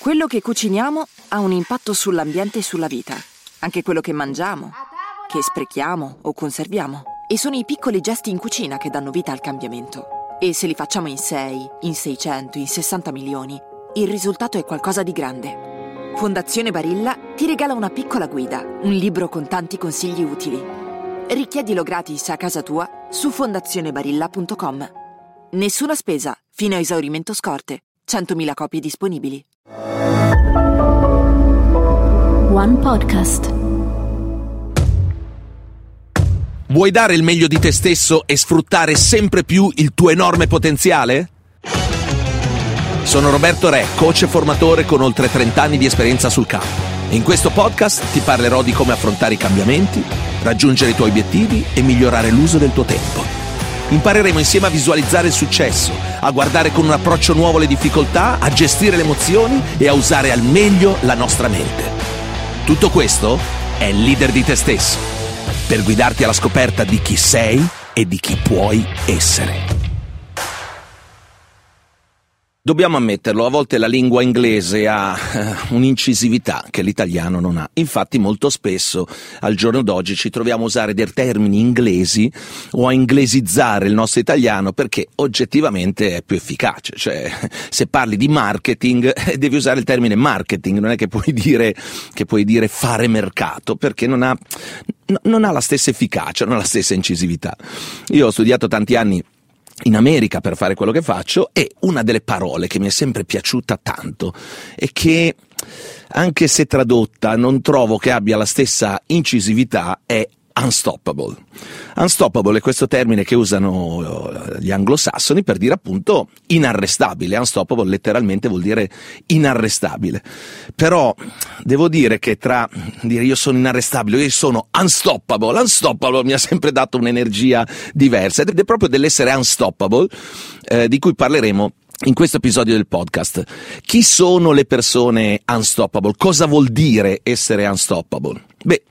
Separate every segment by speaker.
Speaker 1: Quello che cuciniamo ha un impatto sull'ambiente e sulla vita. Anche quello che mangiamo, che sprechiamo o conserviamo. E sono i piccoli gesti in cucina che danno vita al cambiamento. E se li facciamo in 6, in 600, in 60 milioni, il risultato è qualcosa di grande. Fondazione Barilla ti regala una piccola guida, un libro con tanti consigli utili. Richiedilo gratis a casa tua su fondazionebarilla.com. Nessuna spesa, fino a esaurimento scorte. 100.000 copie disponibili.
Speaker 2: One Podcast.
Speaker 3: Vuoi dare il meglio di te stesso e sfruttare sempre più il tuo enorme potenziale? Sono Roberto Re, coach e formatore con oltre 30 anni di esperienza sul campo. In questo podcast ti parlerò di come affrontare i cambiamenti, raggiungere i tuoi obiettivi e migliorare l'uso del tuo tempo. Impareremo insieme a visualizzare il successo, a guardare con un approccio nuovo le difficoltà, a gestire le emozioni e a usare al meglio la nostra mente. Tutto questo è il leader di te stesso, per guidarti alla scoperta di chi sei e di chi puoi essere. Dobbiamo ammetterlo, a volte la lingua inglese ha uh, un'incisività che l'italiano non ha. Infatti molto spesso al giorno d'oggi ci troviamo a usare dei termini inglesi o a inglesizzare il nostro italiano perché oggettivamente è più efficace. Cioè, se parli di marketing devi usare il termine marketing, non è che puoi dire, che puoi dire fare mercato perché non ha, non ha la stessa efficacia, non ha la stessa incisività. Io ho studiato tanti anni in America per fare quello che faccio e una delle parole che mi è sempre piaciuta tanto e che anche se tradotta non trovo che abbia la stessa incisività è unstoppable. Unstoppable è questo termine che usano eh, gli anglosassoni per dire appunto inarrestabile. Unstoppable letteralmente vuol dire inarrestabile. Però devo dire che tra dire io sono inarrestabile o io sono unstoppable, unstoppable mi ha sempre dato un'energia diversa ed è proprio dell'essere unstoppable eh, di cui parleremo in questo episodio del podcast. Chi sono le persone unstoppable? Cosa vuol dire essere unstoppable? Beh,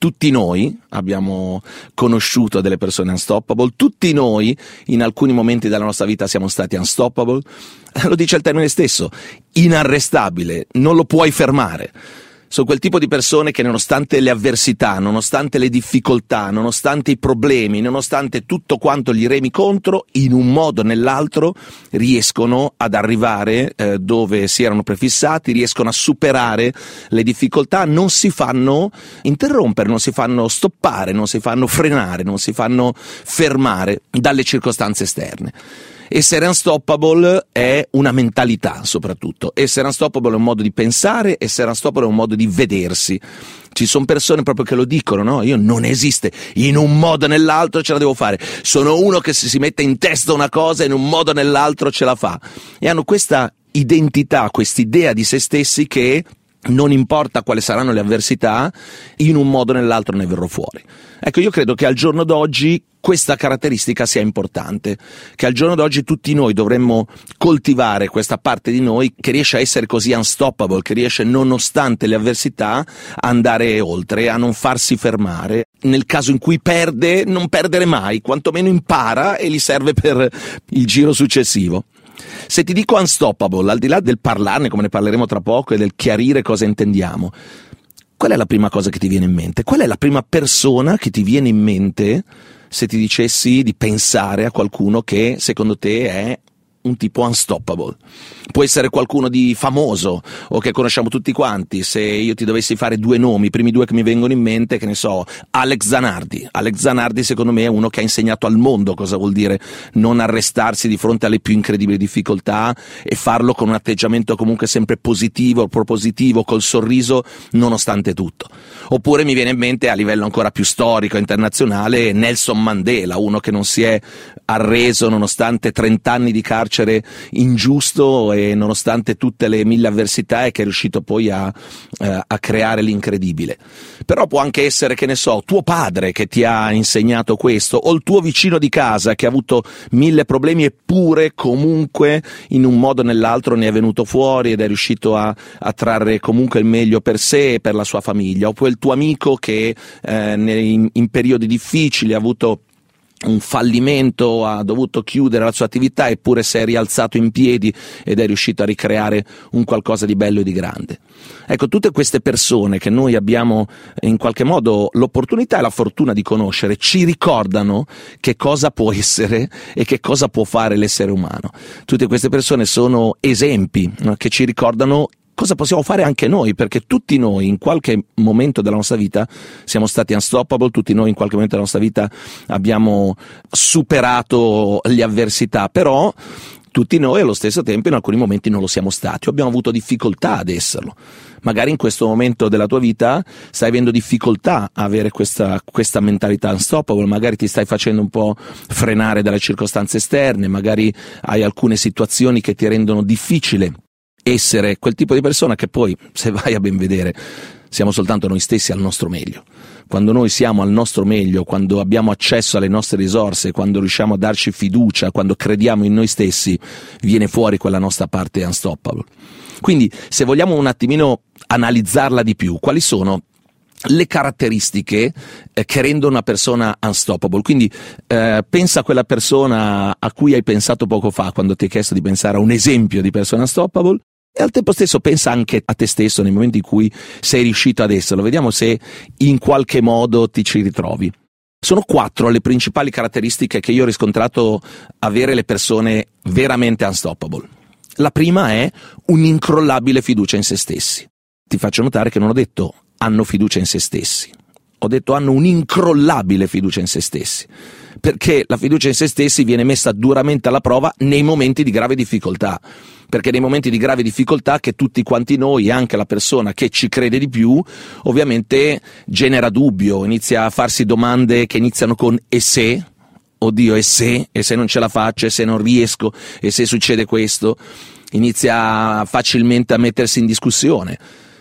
Speaker 3: tutti noi abbiamo conosciuto delle persone unstoppable, tutti noi in alcuni momenti della nostra vita siamo stati unstoppable, lo dice il termine stesso, inarrestabile, non lo puoi fermare sono quel tipo di persone che nonostante le avversità, nonostante le difficoltà, nonostante i problemi, nonostante tutto quanto gli remi contro, in un modo o nell'altro riescono ad arrivare eh, dove si erano prefissati, riescono a superare le difficoltà, non si fanno interrompere, non si fanno stoppare, non si fanno frenare, non si fanno fermare dalle circostanze esterne. Essere unstoppable è una mentalità soprattutto. Essere unstoppable è un modo di pensare, essere unstoppable è un modo di vedersi. Ci sono persone proprio che lo dicono, no? Io non esiste, in un modo o nell'altro ce la devo fare. Sono uno che si mette in testa una cosa e in un modo o nell'altro ce la fa. E hanno questa identità, quest'idea di se stessi che non importa quali saranno le avversità, in un modo o nell'altro ne verrò fuori. Ecco, io credo che al giorno d'oggi questa caratteristica sia importante, che al giorno d'oggi tutti noi dovremmo coltivare questa parte di noi che riesce a essere così unstoppable, che riesce nonostante le avversità a andare oltre, a non farsi fermare. Nel caso in cui perde, non perdere mai, quantomeno impara e gli serve per il giro successivo. Se ti dico unstoppable, al di là del parlarne, come ne parleremo tra poco, e del chiarire cosa intendiamo, qual è la prima cosa che ti viene in mente? Qual è la prima persona che ti viene in mente se ti dicessi di pensare a qualcuno che secondo te è un tipo unstoppable. Può essere qualcuno di famoso o che conosciamo tutti quanti. Se io ti dovessi fare due nomi, i primi due che mi vengono in mente, che ne so, Alex Zanardi. Alex Zanardi secondo me è uno che ha insegnato al mondo cosa vuol dire non arrestarsi di fronte alle più incredibili difficoltà e farlo con un atteggiamento comunque sempre positivo, propositivo, col sorriso, nonostante tutto. Oppure mi viene in mente a livello ancora più storico, internazionale, Nelson Mandela, uno che non si è arreso nonostante 30 anni di carcere ingiusto e nonostante tutte le mille avversità e che è riuscito poi a, eh, a creare l'incredibile. Però può anche essere, che ne so, tuo padre che ti ha insegnato questo o il tuo vicino di casa che ha avuto mille problemi eppure comunque in un modo o nell'altro ne è venuto fuori ed è riuscito a, a trarre comunque il meglio per sé e per la sua famiglia. Oppure il tuo amico che eh, in, in periodi difficili ha avuto un fallimento, ha dovuto chiudere la sua attività, eppure si è rialzato in piedi ed è riuscito a ricreare un qualcosa di bello e di grande. Ecco, tutte queste persone che noi abbiamo in qualche modo l'opportunità e la fortuna di conoscere, ci ricordano che cosa può essere e che cosa può fare l'essere umano. Tutte queste persone sono esempi no? che ci ricordano cosa possiamo fare anche noi, perché tutti noi in qualche momento della nostra vita siamo stati unstoppable, tutti noi in qualche momento della nostra vita abbiamo superato le avversità, però tutti noi allo stesso tempo in alcuni momenti non lo siamo stati, o abbiamo avuto difficoltà ad esserlo. Magari in questo momento della tua vita stai avendo difficoltà a avere questa, questa mentalità unstoppable, magari ti stai facendo un po' frenare dalle circostanze esterne, magari hai alcune situazioni che ti rendono difficile essere quel tipo di persona che poi, se vai a ben vedere, siamo soltanto noi stessi al nostro meglio. Quando noi siamo al nostro meglio, quando abbiamo accesso alle nostre risorse, quando riusciamo a darci fiducia, quando crediamo in noi stessi, viene fuori quella nostra parte unstoppable. Quindi, se vogliamo un attimino analizzarla di più, quali sono le caratteristiche eh, che rendono una persona unstoppable. Quindi eh, pensa a quella persona a cui hai pensato poco fa quando ti hai chiesto di pensare a un esempio di persona unstoppable e al tempo stesso pensa anche a te stesso nei momenti in cui sei riuscito ad esserlo. Vediamo se in qualche modo ti ci ritrovi. Sono quattro le principali caratteristiche che io ho riscontrato avere le persone veramente unstoppable. La prima è un'incrollabile fiducia in se stessi. Ti faccio notare che non ho detto hanno fiducia in se stessi. Ho detto hanno un'incrollabile fiducia in se stessi, perché la fiducia in se stessi viene messa duramente alla prova nei momenti di grave difficoltà, perché nei momenti di grave difficoltà che tutti quanti noi, anche la persona che ci crede di più, ovviamente genera dubbio, inizia a farsi domande che iniziano con e se, oddio e se, e se non ce la faccio, e se non riesco, e se succede questo, inizia facilmente a mettersi in discussione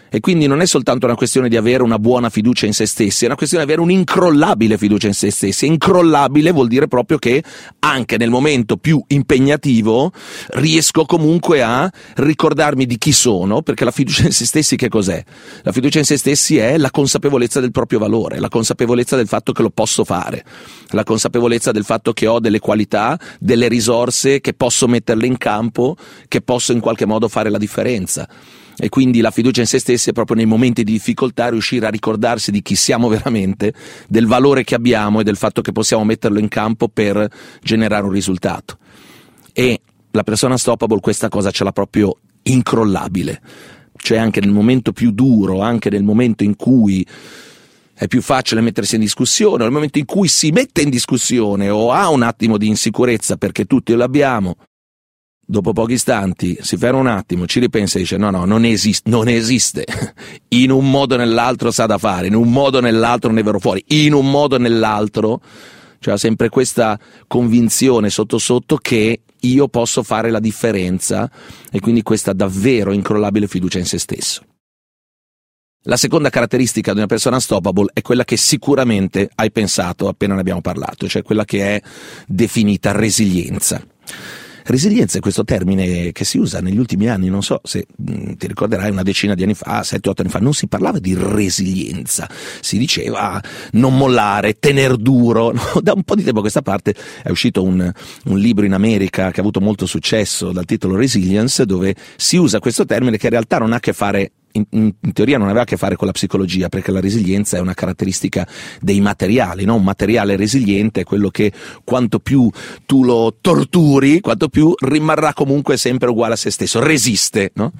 Speaker 3: e quindi non è soltanto una questione di avere una buona fiducia in se stessi, è una questione di avere un'incrollabile fiducia in se stessi. Incrollabile vuol dire proprio che anche nel momento più impegnativo riesco comunque a ricordarmi di chi sono, perché la fiducia in se stessi che cos'è? La fiducia in se stessi è la consapevolezza del proprio valore, la consapevolezza del fatto che lo posso fare, la consapevolezza del fatto che ho delle qualità, delle risorse, che posso metterle in campo, che posso in qualche modo fare la differenza e quindi la fiducia in se stessi è proprio nei momenti di difficoltà riuscire a ricordarsi di chi siamo veramente, del valore che abbiamo e del fatto che possiamo metterlo in campo per generare un risultato. E la persona stoppable questa cosa ce l'ha proprio incrollabile, cioè anche nel momento più duro, anche nel momento in cui è più facile mettersi in discussione, nel momento in cui si mette in discussione o ha un attimo di insicurezza perché tutti lo abbiamo, dopo pochi istanti si ferma un attimo, ci ripensa e dice no, no, non esiste, non esiste. In un modo o nell'altro sa da fare, in un modo o nell'altro ne verrò fuori, in un modo o nell'altro, cioè sempre questa convinzione sotto sotto che io posso fare la differenza e quindi questa davvero incrollabile fiducia in se stesso. La seconda caratteristica di una persona unstoppable è quella che sicuramente hai pensato appena ne abbiamo parlato, cioè quella che è definita resilienza. Resilienza è questo termine che si usa negli ultimi anni, non so se mh, mm, ti ricorderai una decina di anni fa, sette, otto anni fa, non si parlava di resilienza, si diceva non mollare, tener duro. No? Da un po' di tempo a questa parte è uscito un, un libro in America che ha avuto molto successo dal titolo Resilience, dove si usa questo termine che in realtà non ha a che fare in, in, teoria non aveva a che fare con la psicologia, perché la resilienza è una caratteristica dei materiali, no? un materiale resiliente è quello che quanto più tu lo torturi, quanto più rimarrà comunque sempre uguale a se stesso, resiste. No?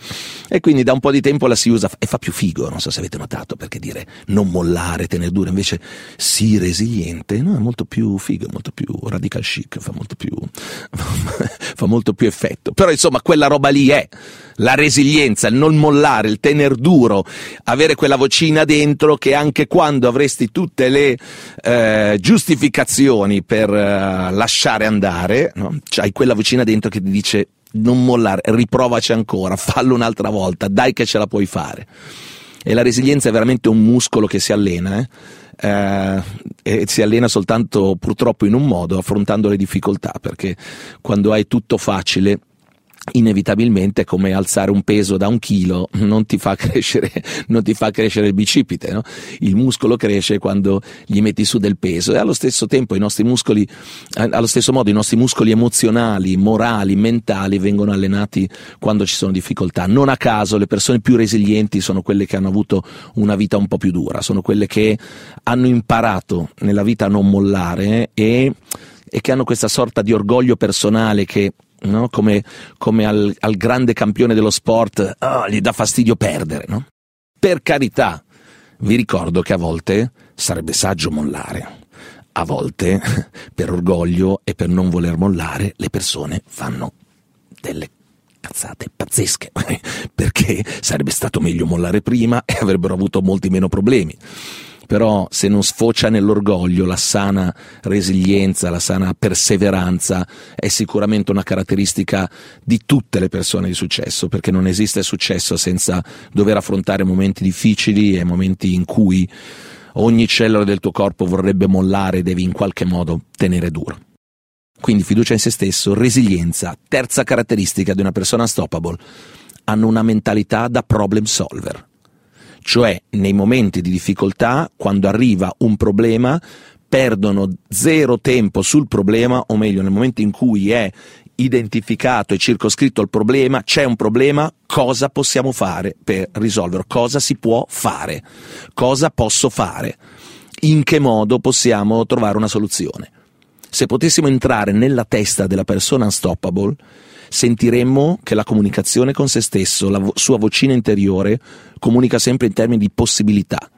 Speaker 3: E quindi da un po' di tempo la si usa e fa più figo, non so se avete notato, perché dire non mollare, tenere duro, invece sì resiliente, no? è molto più figo, molto più radical chic, fa molto più, fa molto più effetto. Però insomma quella roba lì è la resilienza, il non mollare, il tener duro, avere quella vocina dentro che anche quando avresti tutte le eh, giustificazioni per eh, lasciare andare, no? hai quella vocina dentro che ti dice non mollare, riprovaci ancora, fallo un'altra volta, dai che ce la puoi fare. E la resilienza è veramente un muscolo che si allena, eh? Eh, e si allena soltanto purtroppo in un modo, affrontando le difficoltà, perché quando hai tutto facile inevitabilmente come alzare un peso da un chilo non ti fa crescere, non ti fa crescere il bicipite, no? il muscolo cresce quando gli metti su del peso e allo stesso tempo i nostri muscoli, eh, allo stesso modo i nostri muscoli emozionali, morali, mentali vengono allenati quando ci sono difficoltà. Non a caso le persone più resilienti sono quelle che hanno avuto una vita un po' più dura, sono quelle che hanno imparato nella vita a non mollare e, e che hanno questa sorta di orgoglio personale che no? come, come al, al, grande campione dello sport, oh, gli dà fastidio perdere. No? Per carità, vi ricordo che a volte sarebbe saggio mollare. A volte, per orgoglio e per non voler mollare, le persone fanno delle cazzate pazzesche, perché sarebbe stato meglio mollare prima e avrebbero avuto molti meno problemi però se non sfocia nell'orgoglio, la sana resilienza, la sana perseveranza è sicuramente una caratteristica di tutte le persone di successo, perché non esiste successo senza dover affrontare momenti difficili e momenti in cui ogni cellula del tuo corpo vorrebbe mollare e devi in qualche modo tenere duro. Quindi fiducia in se stesso, resilienza, terza caratteristica di una persona unstoppable, hanno una mentalità da problem solver cioè nei momenti di difficoltà, quando arriva un problema, perdono zero tempo sul problema, o meglio, nel momento in cui è identificato e circoscritto il problema, c'è un problema, cosa possiamo fare per risolverlo? Cosa si può fare? Cosa posso fare? In che modo possiamo trovare una soluzione? Se potessimo entrare nella testa della persona unstoppable, sentiremmo che la comunicazione con se stesso, la sua vocina interiore, comunica sempre in termini di possibilità.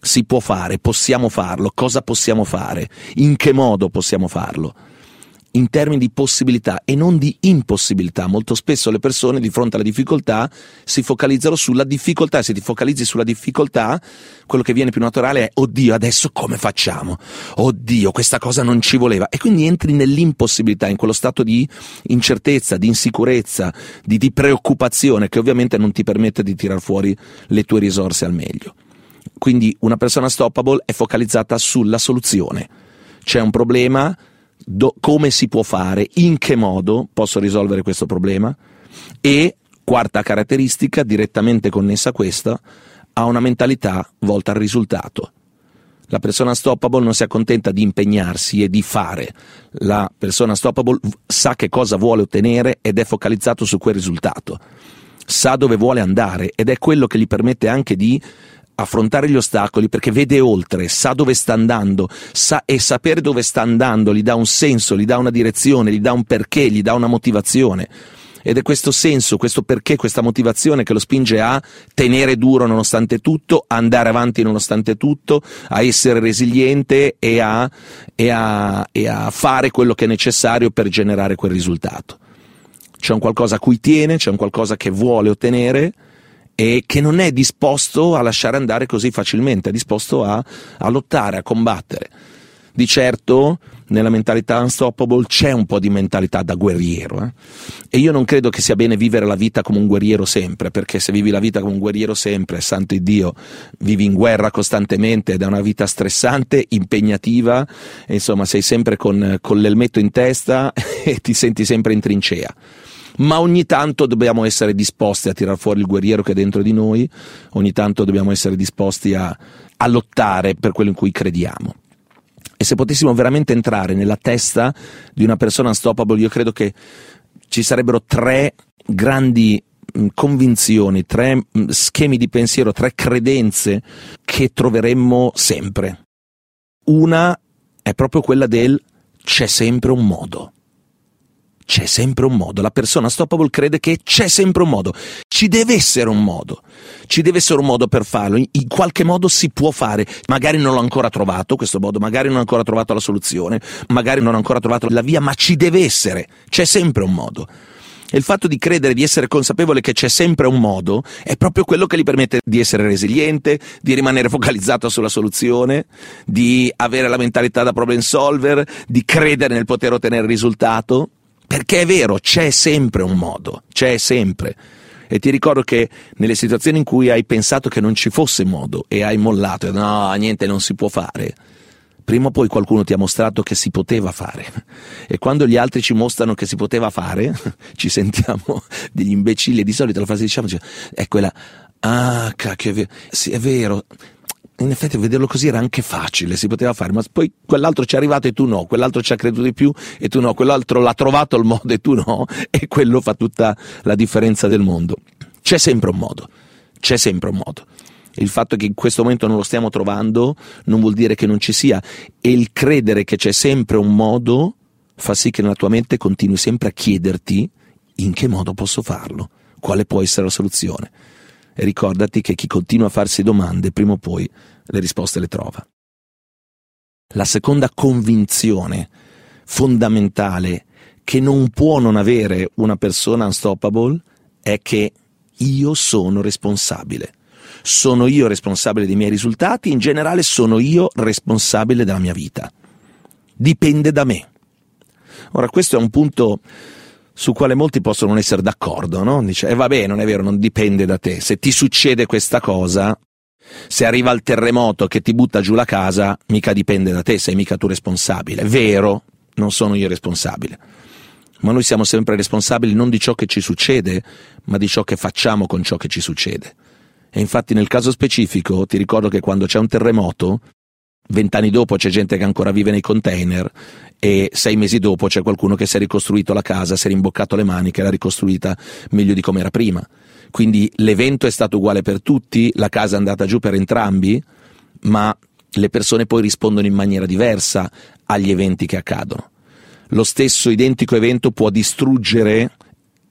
Speaker 3: Si può fare, possiamo farlo, cosa possiamo fare, in che modo possiamo farlo in termini di possibilità e non di impossibilità. Molto spesso le persone di fronte alla difficoltà si focalizzano sulla difficoltà e se ti focalizzi sulla difficoltà, quello che viene più naturale è oddio, adesso come facciamo? Oddio, questa cosa non ci voleva. E quindi entri nell'impossibilità, in quello stato di incertezza, di insicurezza, di, di preoccupazione che ovviamente non ti permette di tirar fuori le tue risorse al meglio. Quindi una persona stoppable è focalizzata sulla soluzione. C'è un problema, do, come si può fare, in che modo posso risolvere questo problema? E, quarta caratteristica, direttamente connessa a questa, ha una mentalità volta al risultato. La persona stoppable non si accontenta di impegnarsi e di fare, la persona stoppable sa che cosa vuole ottenere ed è focalizzato su quel risultato, sa dove vuole andare ed è quello che gli permette anche di affrontare gli ostacoli perché vede oltre, sa dove sta andando sa, e sapere dove sta andando gli dà un senso, gli dà una direzione, gli dà un perché, gli dà una motivazione. Ed è questo senso, questo perché, questa motivazione che lo spinge a tenere duro nonostante tutto, andare avanti nonostante tutto, a essere resiliente e a, e a, e a fare quello che è necessario per generare quel risultato. C'è un qualcosa a cui tiene, c'è un qualcosa che vuole ottenere e che non è disposto a lasciare andare così facilmente, è disposto a, a lottare, a combattere. Di certo nella mentalità unstoppable c'è un po' di mentalità da guerriero eh? e io non credo che sia bene vivere la vita come un guerriero sempre perché se vivi la vita come un guerriero sempre, santo Dio, vivi in guerra costantemente ed è una vita stressante, impegnativa insomma sei sempre con, con l'elmetto in testa e ti senti sempre in trincea ma ogni tanto dobbiamo essere disposti a tirar fuori il guerriero che è dentro di noi, ogni tanto dobbiamo essere disposti a, a lottare per quello in cui crediamo. E se potessimo veramente entrare nella testa di una persona unstoppable, io credo che ci sarebbero tre grandi mm, convinzioni, tre mm, schemi di pensiero, tre credenze che troveremmo sempre. Una è proprio quella del c'è sempre un modo c'è sempre un modo. La persona stoppable crede che c'è sempre un modo. Ci deve essere un modo. Ci deve essere un modo per farlo. In qualche modo si può fare. Magari non l'ho ancora trovato questo modo, magari non ho ancora trovato la soluzione, magari non ho ancora trovato la via, ma ci deve essere. C'è sempre un modo. E il fatto di credere, di essere consapevole che c'è sempre un modo, è proprio quello che gli permette di essere resiliente, di rimanere focalizzato sulla soluzione, di avere la mentalità da problem solver, di credere nel poter ottenere il risultato. Perché è vero, c'è sempre un modo, c'è sempre. E ti ricordo che nelle situazioni in cui hai pensato che non ci fosse modo e hai mollato, e no, niente non si può fare, prima o poi qualcuno ti ha mostrato che si poteva fare. E quando gli altri ci mostrano che si poteva fare ci sentiamo degli imbecilli. Di solito la frase diciamo è quella ah cacchio è vero, sì, è vero in effetti vederlo così era anche facile, si poteva fare, ma poi quell'altro ci è arrivato e tu no, quell'altro ci ha creduto di più e tu no, quell'altro l'ha trovato il modo e tu no, e quello fa tutta la differenza del mondo. C'è sempre un modo, c'è sempre un modo. Il fatto che in questo momento non lo stiamo trovando non vuol dire che non ci sia e il credere che c'è sempre un modo fa sì che nella tua mente continui sempre a chiederti in che modo posso farlo, quale può essere la soluzione. Ricordati che chi continua a farsi domande prima o poi le risposte le trova. La seconda convinzione fondamentale che non può non avere una persona unstoppable è che io sono responsabile sono io responsabile dei miei risultati, in generale sono io responsabile della mia vita. Dipende da me. Ora, questo è un punto su quale molti possono non essere d'accordo, no? Dice, e eh, vabbè, non è vero, non dipende da te. Se ti succede questa cosa, se arriva il terremoto che ti butta giù la casa, mica dipende da te, sei mica tu responsabile. Vero, non sono io responsabile. Ma noi siamo sempre responsabili non di ciò che ci succede, ma di ciò che facciamo con ciò che ci succede. E infatti nel caso specifico ti ricordo che quando c'è un terremoto, vent'anni dopo c'è gente che ancora vive nei container e sei mesi dopo c'è qualcuno che si è ricostruito la casa, si è rimboccato le maniche l'ha ricostruita meglio di come era prima. Quindi l'evento è stato uguale per tutti, la casa è andata giù per entrambi, ma le persone poi rispondono in maniera diversa agli eventi che accadono. Lo stesso identico evento può distruggere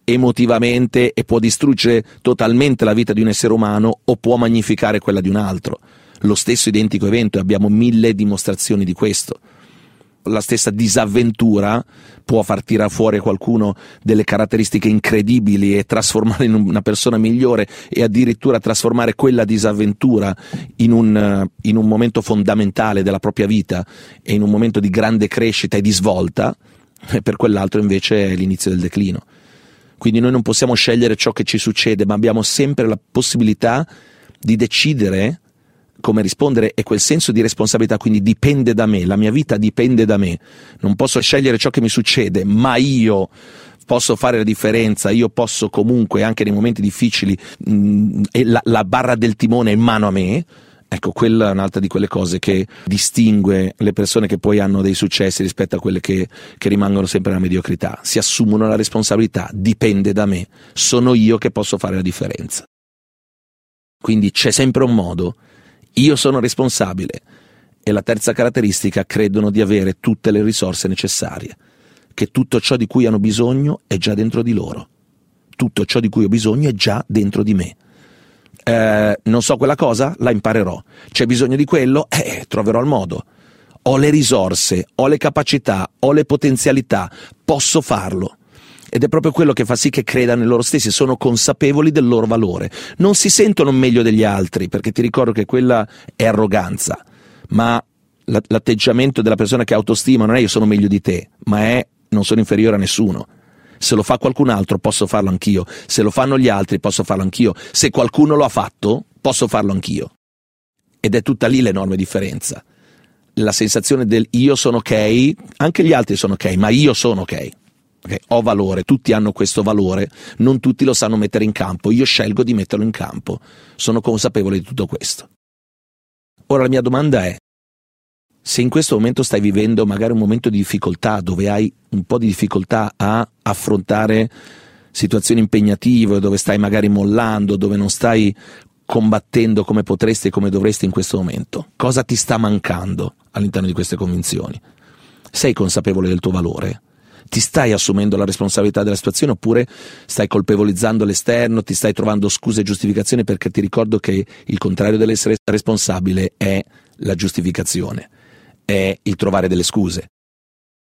Speaker 3: emotivamente e può distruggere totalmente la vita di un essere umano o può magnificare quella di un altro. Lo stesso identico evento e abbiamo mille dimostrazioni di questo. La stessa disavventura può far tirare fuori qualcuno delle caratteristiche incredibili e trasformare in una persona migliore e addirittura trasformare quella disavventura in un, in un momento fondamentale della propria vita e in un momento di grande crescita e di svolta, e per quell'altro invece è l'inizio del declino. Quindi noi non possiamo scegliere ciò che ci succede, ma abbiamo sempre la possibilità di decidere come rispondere e quel senso di responsabilità, quindi dipende da me, la mia vita dipende da me. Non posso scegliere ciò che mi succede, ma io posso fare la differenza, io posso comunque, anche nei momenti difficili, mh, mm, la, la barra del timone è in mano a me, Ecco, quella è un'altra di quelle cose che distingue le persone che poi hanno dei successi rispetto a quelle che, che rimangono sempre nella mediocrità. Si assumono la responsabilità, dipende da me, sono io che posso fare la differenza. Quindi c'è sempre un modo, io sono responsabile. E la terza caratteristica, credono di avere tutte le risorse necessarie, che tutto ciò di cui hanno bisogno è già dentro di loro. Tutto ciò di cui ho bisogno è già dentro di me eh, non so quella cosa, la imparerò. C'è bisogno di quello, eh, troverò il modo. Ho le risorse, ho le capacità, ho le potenzialità, posso farlo. Ed è proprio quello che fa sì che credano in loro stessi, sono consapevoli del loro valore. Non si sentono meglio degli altri, perché ti ricordo che quella è arroganza, ma l'atteggiamento della persona che autostima non è io sono meglio di te, ma è non sono inferiore a nessuno. Se lo fa qualcun altro posso farlo anch'io, se lo fanno gli altri posso farlo anch'io, se qualcuno lo ha fatto posso farlo anch'io. Ed è tutta lì l'enorme differenza. La sensazione del io sono ok, anche gli altri sono ok, ma io sono ok. Okay, ho valore, tutti hanno questo valore, non tutti lo sanno mettere in campo, io scelgo di metterlo in campo, sono consapevole di tutto questo. Ora la mia domanda è, se in questo momento stai vivendo magari un momento di difficoltà, dove hai un po' di difficoltà a affrontare situazioni impegnative, dove stai magari mollando, dove non stai combattendo come potresti e come dovresti in questo momento, cosa ti sta mancando all'interno di queste convinzioni? Sei consapevole del tuo valore? Ti stai assumendo la responsabilità della situazione oppure stai colpevolizzando l'esterno, ti stai trovando scuse e giustificazioni perché ti ricordo che il contrario dell'essere responsabile è la giustificazione è il trovare delle scuse.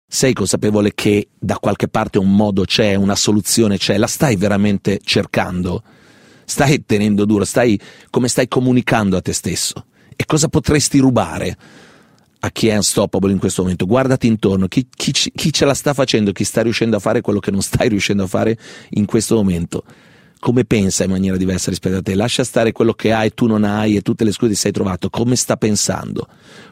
Speaker 3: Sei consapevole che da qualche parte un modo c'è, una soluzione c'è, la stai veramente cercando? Stai tenendo duro, stai come stai comunicando a te stesso? E cosa potresti rubare a chi è unstoppable in questo momento? Guardati intorno, chi, chi, chi ce la sta facendo, chi sta riuscendo a fare quello che non stai riuscendo a fare in questo momento? come pensa in maniera diversa rispetto a te, lascia stare quello che hai e tu non hai e tutte le scuse che sei trovato, come sta pensando,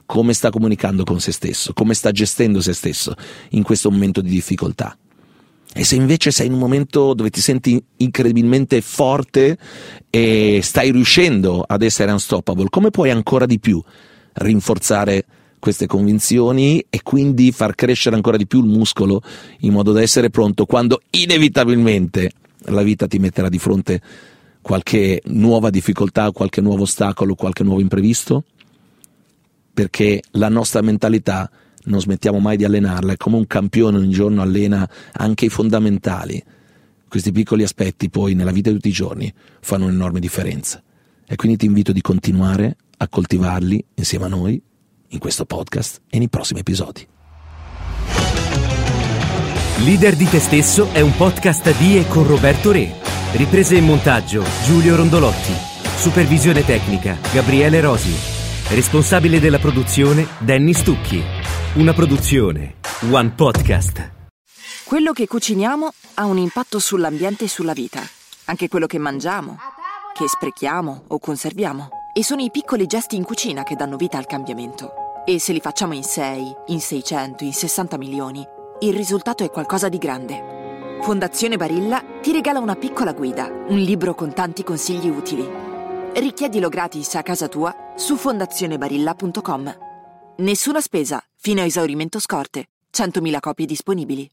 Speaker 3: come sta comunicando con se stesso, come sta gestendo se stesso in questo momento di difficoltà. E se invece sei in un momento dove ti senti incredibilmente forte e stai riuscendo ad essere unstoppable, come puoi ancora di più rinforzare queste convinzioni e quindi far crescere ancora di più il muscolo in modo da essere pronto quando inevitabilmente la vita ti metterà di fronte qualche nuova difficoltà, qualche nuovo ostacolo, qualche nuovo imprevisto? Perché la nostra mentalità non smettiamo mai di allenarla, è come un campione ogni giorno allena anche i fondamentali. Questi piccoli aspetti poi nella vita di tutti i giorni fanno un'enorme differenza. E quindi ti invito di continuare a coltivarli insieme a noi in questo podcast e nei prossimi episodi.
Speaker 4: Leader di te stesso è un podcast di e con Roberto Re. Riprese e montaggio Giulio Rondolotti. Supervisione tecnica Gabriele Rosi. Responsabile della produzione Danny Stucchi. Una produzione One Podcast.
Speaker 1: Quello che cuciniamo ha un impatto sull'ambiente e sulla vita, anche quello che mangiamo, che sprechiamo o conserviamo. E sono i piccoli gesti in cucina che danno vita al cambiamento. E se li facciamo in 6, in 600, in 60 milioni, il risultato è qualcosa di grande. Fondazione Barilla ti regala una piccola guida, un libro con tanti consigli utili. Richiedilo gratis a casa tua su fondazionebarilla.com. Nessuna spesa, fino a esaurimento scorte. 100.000 copie disponibili.